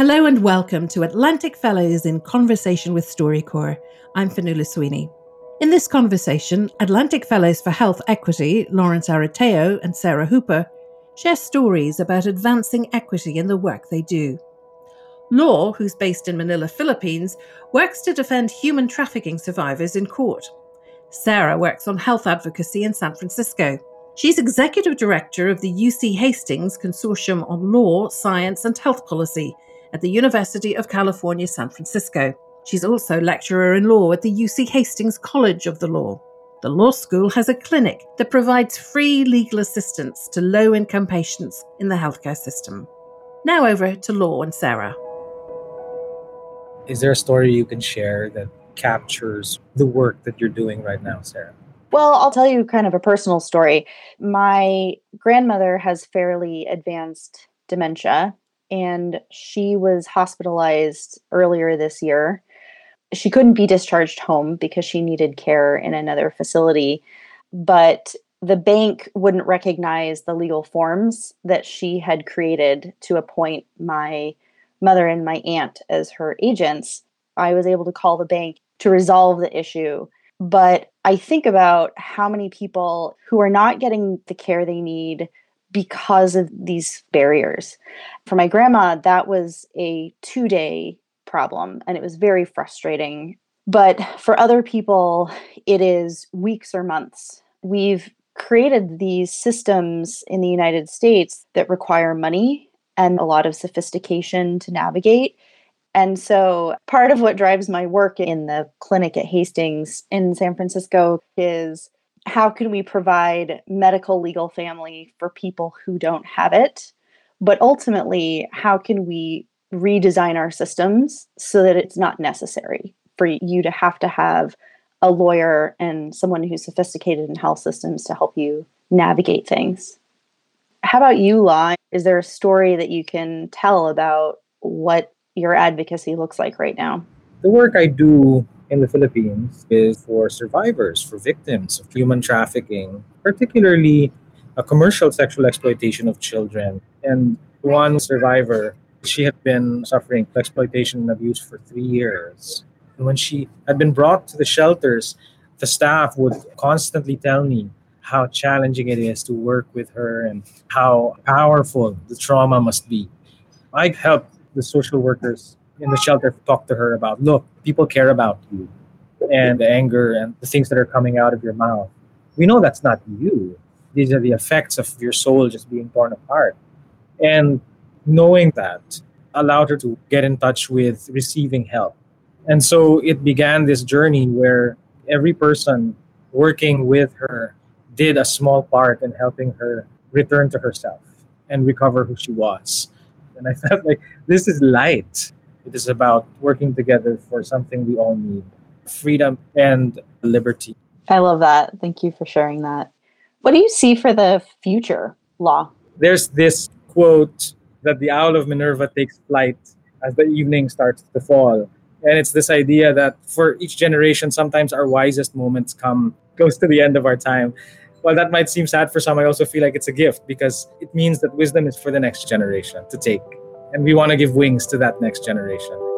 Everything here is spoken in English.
Hello and welcome to Atlantic Fellows in Conversation with StoryCorps. I'm Fionnuala Sweeney. In this conversation, Atlantic Fellows for Health Equity, Lawrence Arateo and Sarah Hooper, share stories about advancing equity in the work they do. Law, who's based in Manila, Philippines, works to defend human trafficking survivors in court. Sarah works on health advocacy in San Francisco. She's executive director of the UC Hastings Consortium on Law, Science and Health Policy at the University of California, San Francisco. She's also lecturer in law at the UC Hastings College of the Law. The law school has a clinic that provides free legal assistance to low income patients in the healthcare system. Now over to Law and Sarah. Is there a story you can share that captures the work that you're doing right now, Sarah? Well, I'll tell you kind of a personal story. My grandmother has fairly advanced dementia, and she was hospitalized earlier this year. She couldn't be discharged home because she needed care in another facility, but the bank wouldn't recognize the legal forms that she had created to appoint my mother and my aunt as her agents. I was able to call the bank to resolve the issue. But I think about how many people who are not getting the care they need because of these barriers. For my grandma, that was a two day problem and it was very frustrating. But for other people, it is weeks or months. We've created these systems in the United States that require money and a lot of sophistication to navigate. And so, part of what drives my work in the clinic at Hastings in San Francisco is how can we provide medical legal family for people who don't have it? But ultimately, how can we redesign our systems so that it's not necessary for you to have to have a lawyer and someone who's sophisticated in health systems to help you navigate things? How about you, Law? Is there a story that you can tell about what your advocacy looks like right now? The work I do in the Philippines is for survivors, for victims of human trafficking, particularly a commercial sexual exploitation of children. And one survivor, she had been suffering exploitation and abuse for three years. And when she had been brought to the shelters, the staff would constantly tell me how challenging it is to work with her and how powerful the trauma must be. I helped the social workers in the shelter talk to her about look people care about you and the anger and the things that are coming out of your mouth. We know that's not you. These are the effects of your soul just being torn apart. And knowing that allowed her to get in touch with receiving help. And so it began this journey where every person working with her did a small part in helping her return to herself and recover who she was. And i felt like this is light it is about working together for something we all need freedom and liberty. I love that. Thank you for sharing that. What do you see for the future law? There's this quote that the owl of Minerva takes flight as the evening starts to fall. And it's this idea that for each generation, sometimes our wisest moments come close to the end of our time. While that might seem sad for some, I also feel like it's a gift because it means that wisdom is for the next generation to take and we want to give wings to that next generation.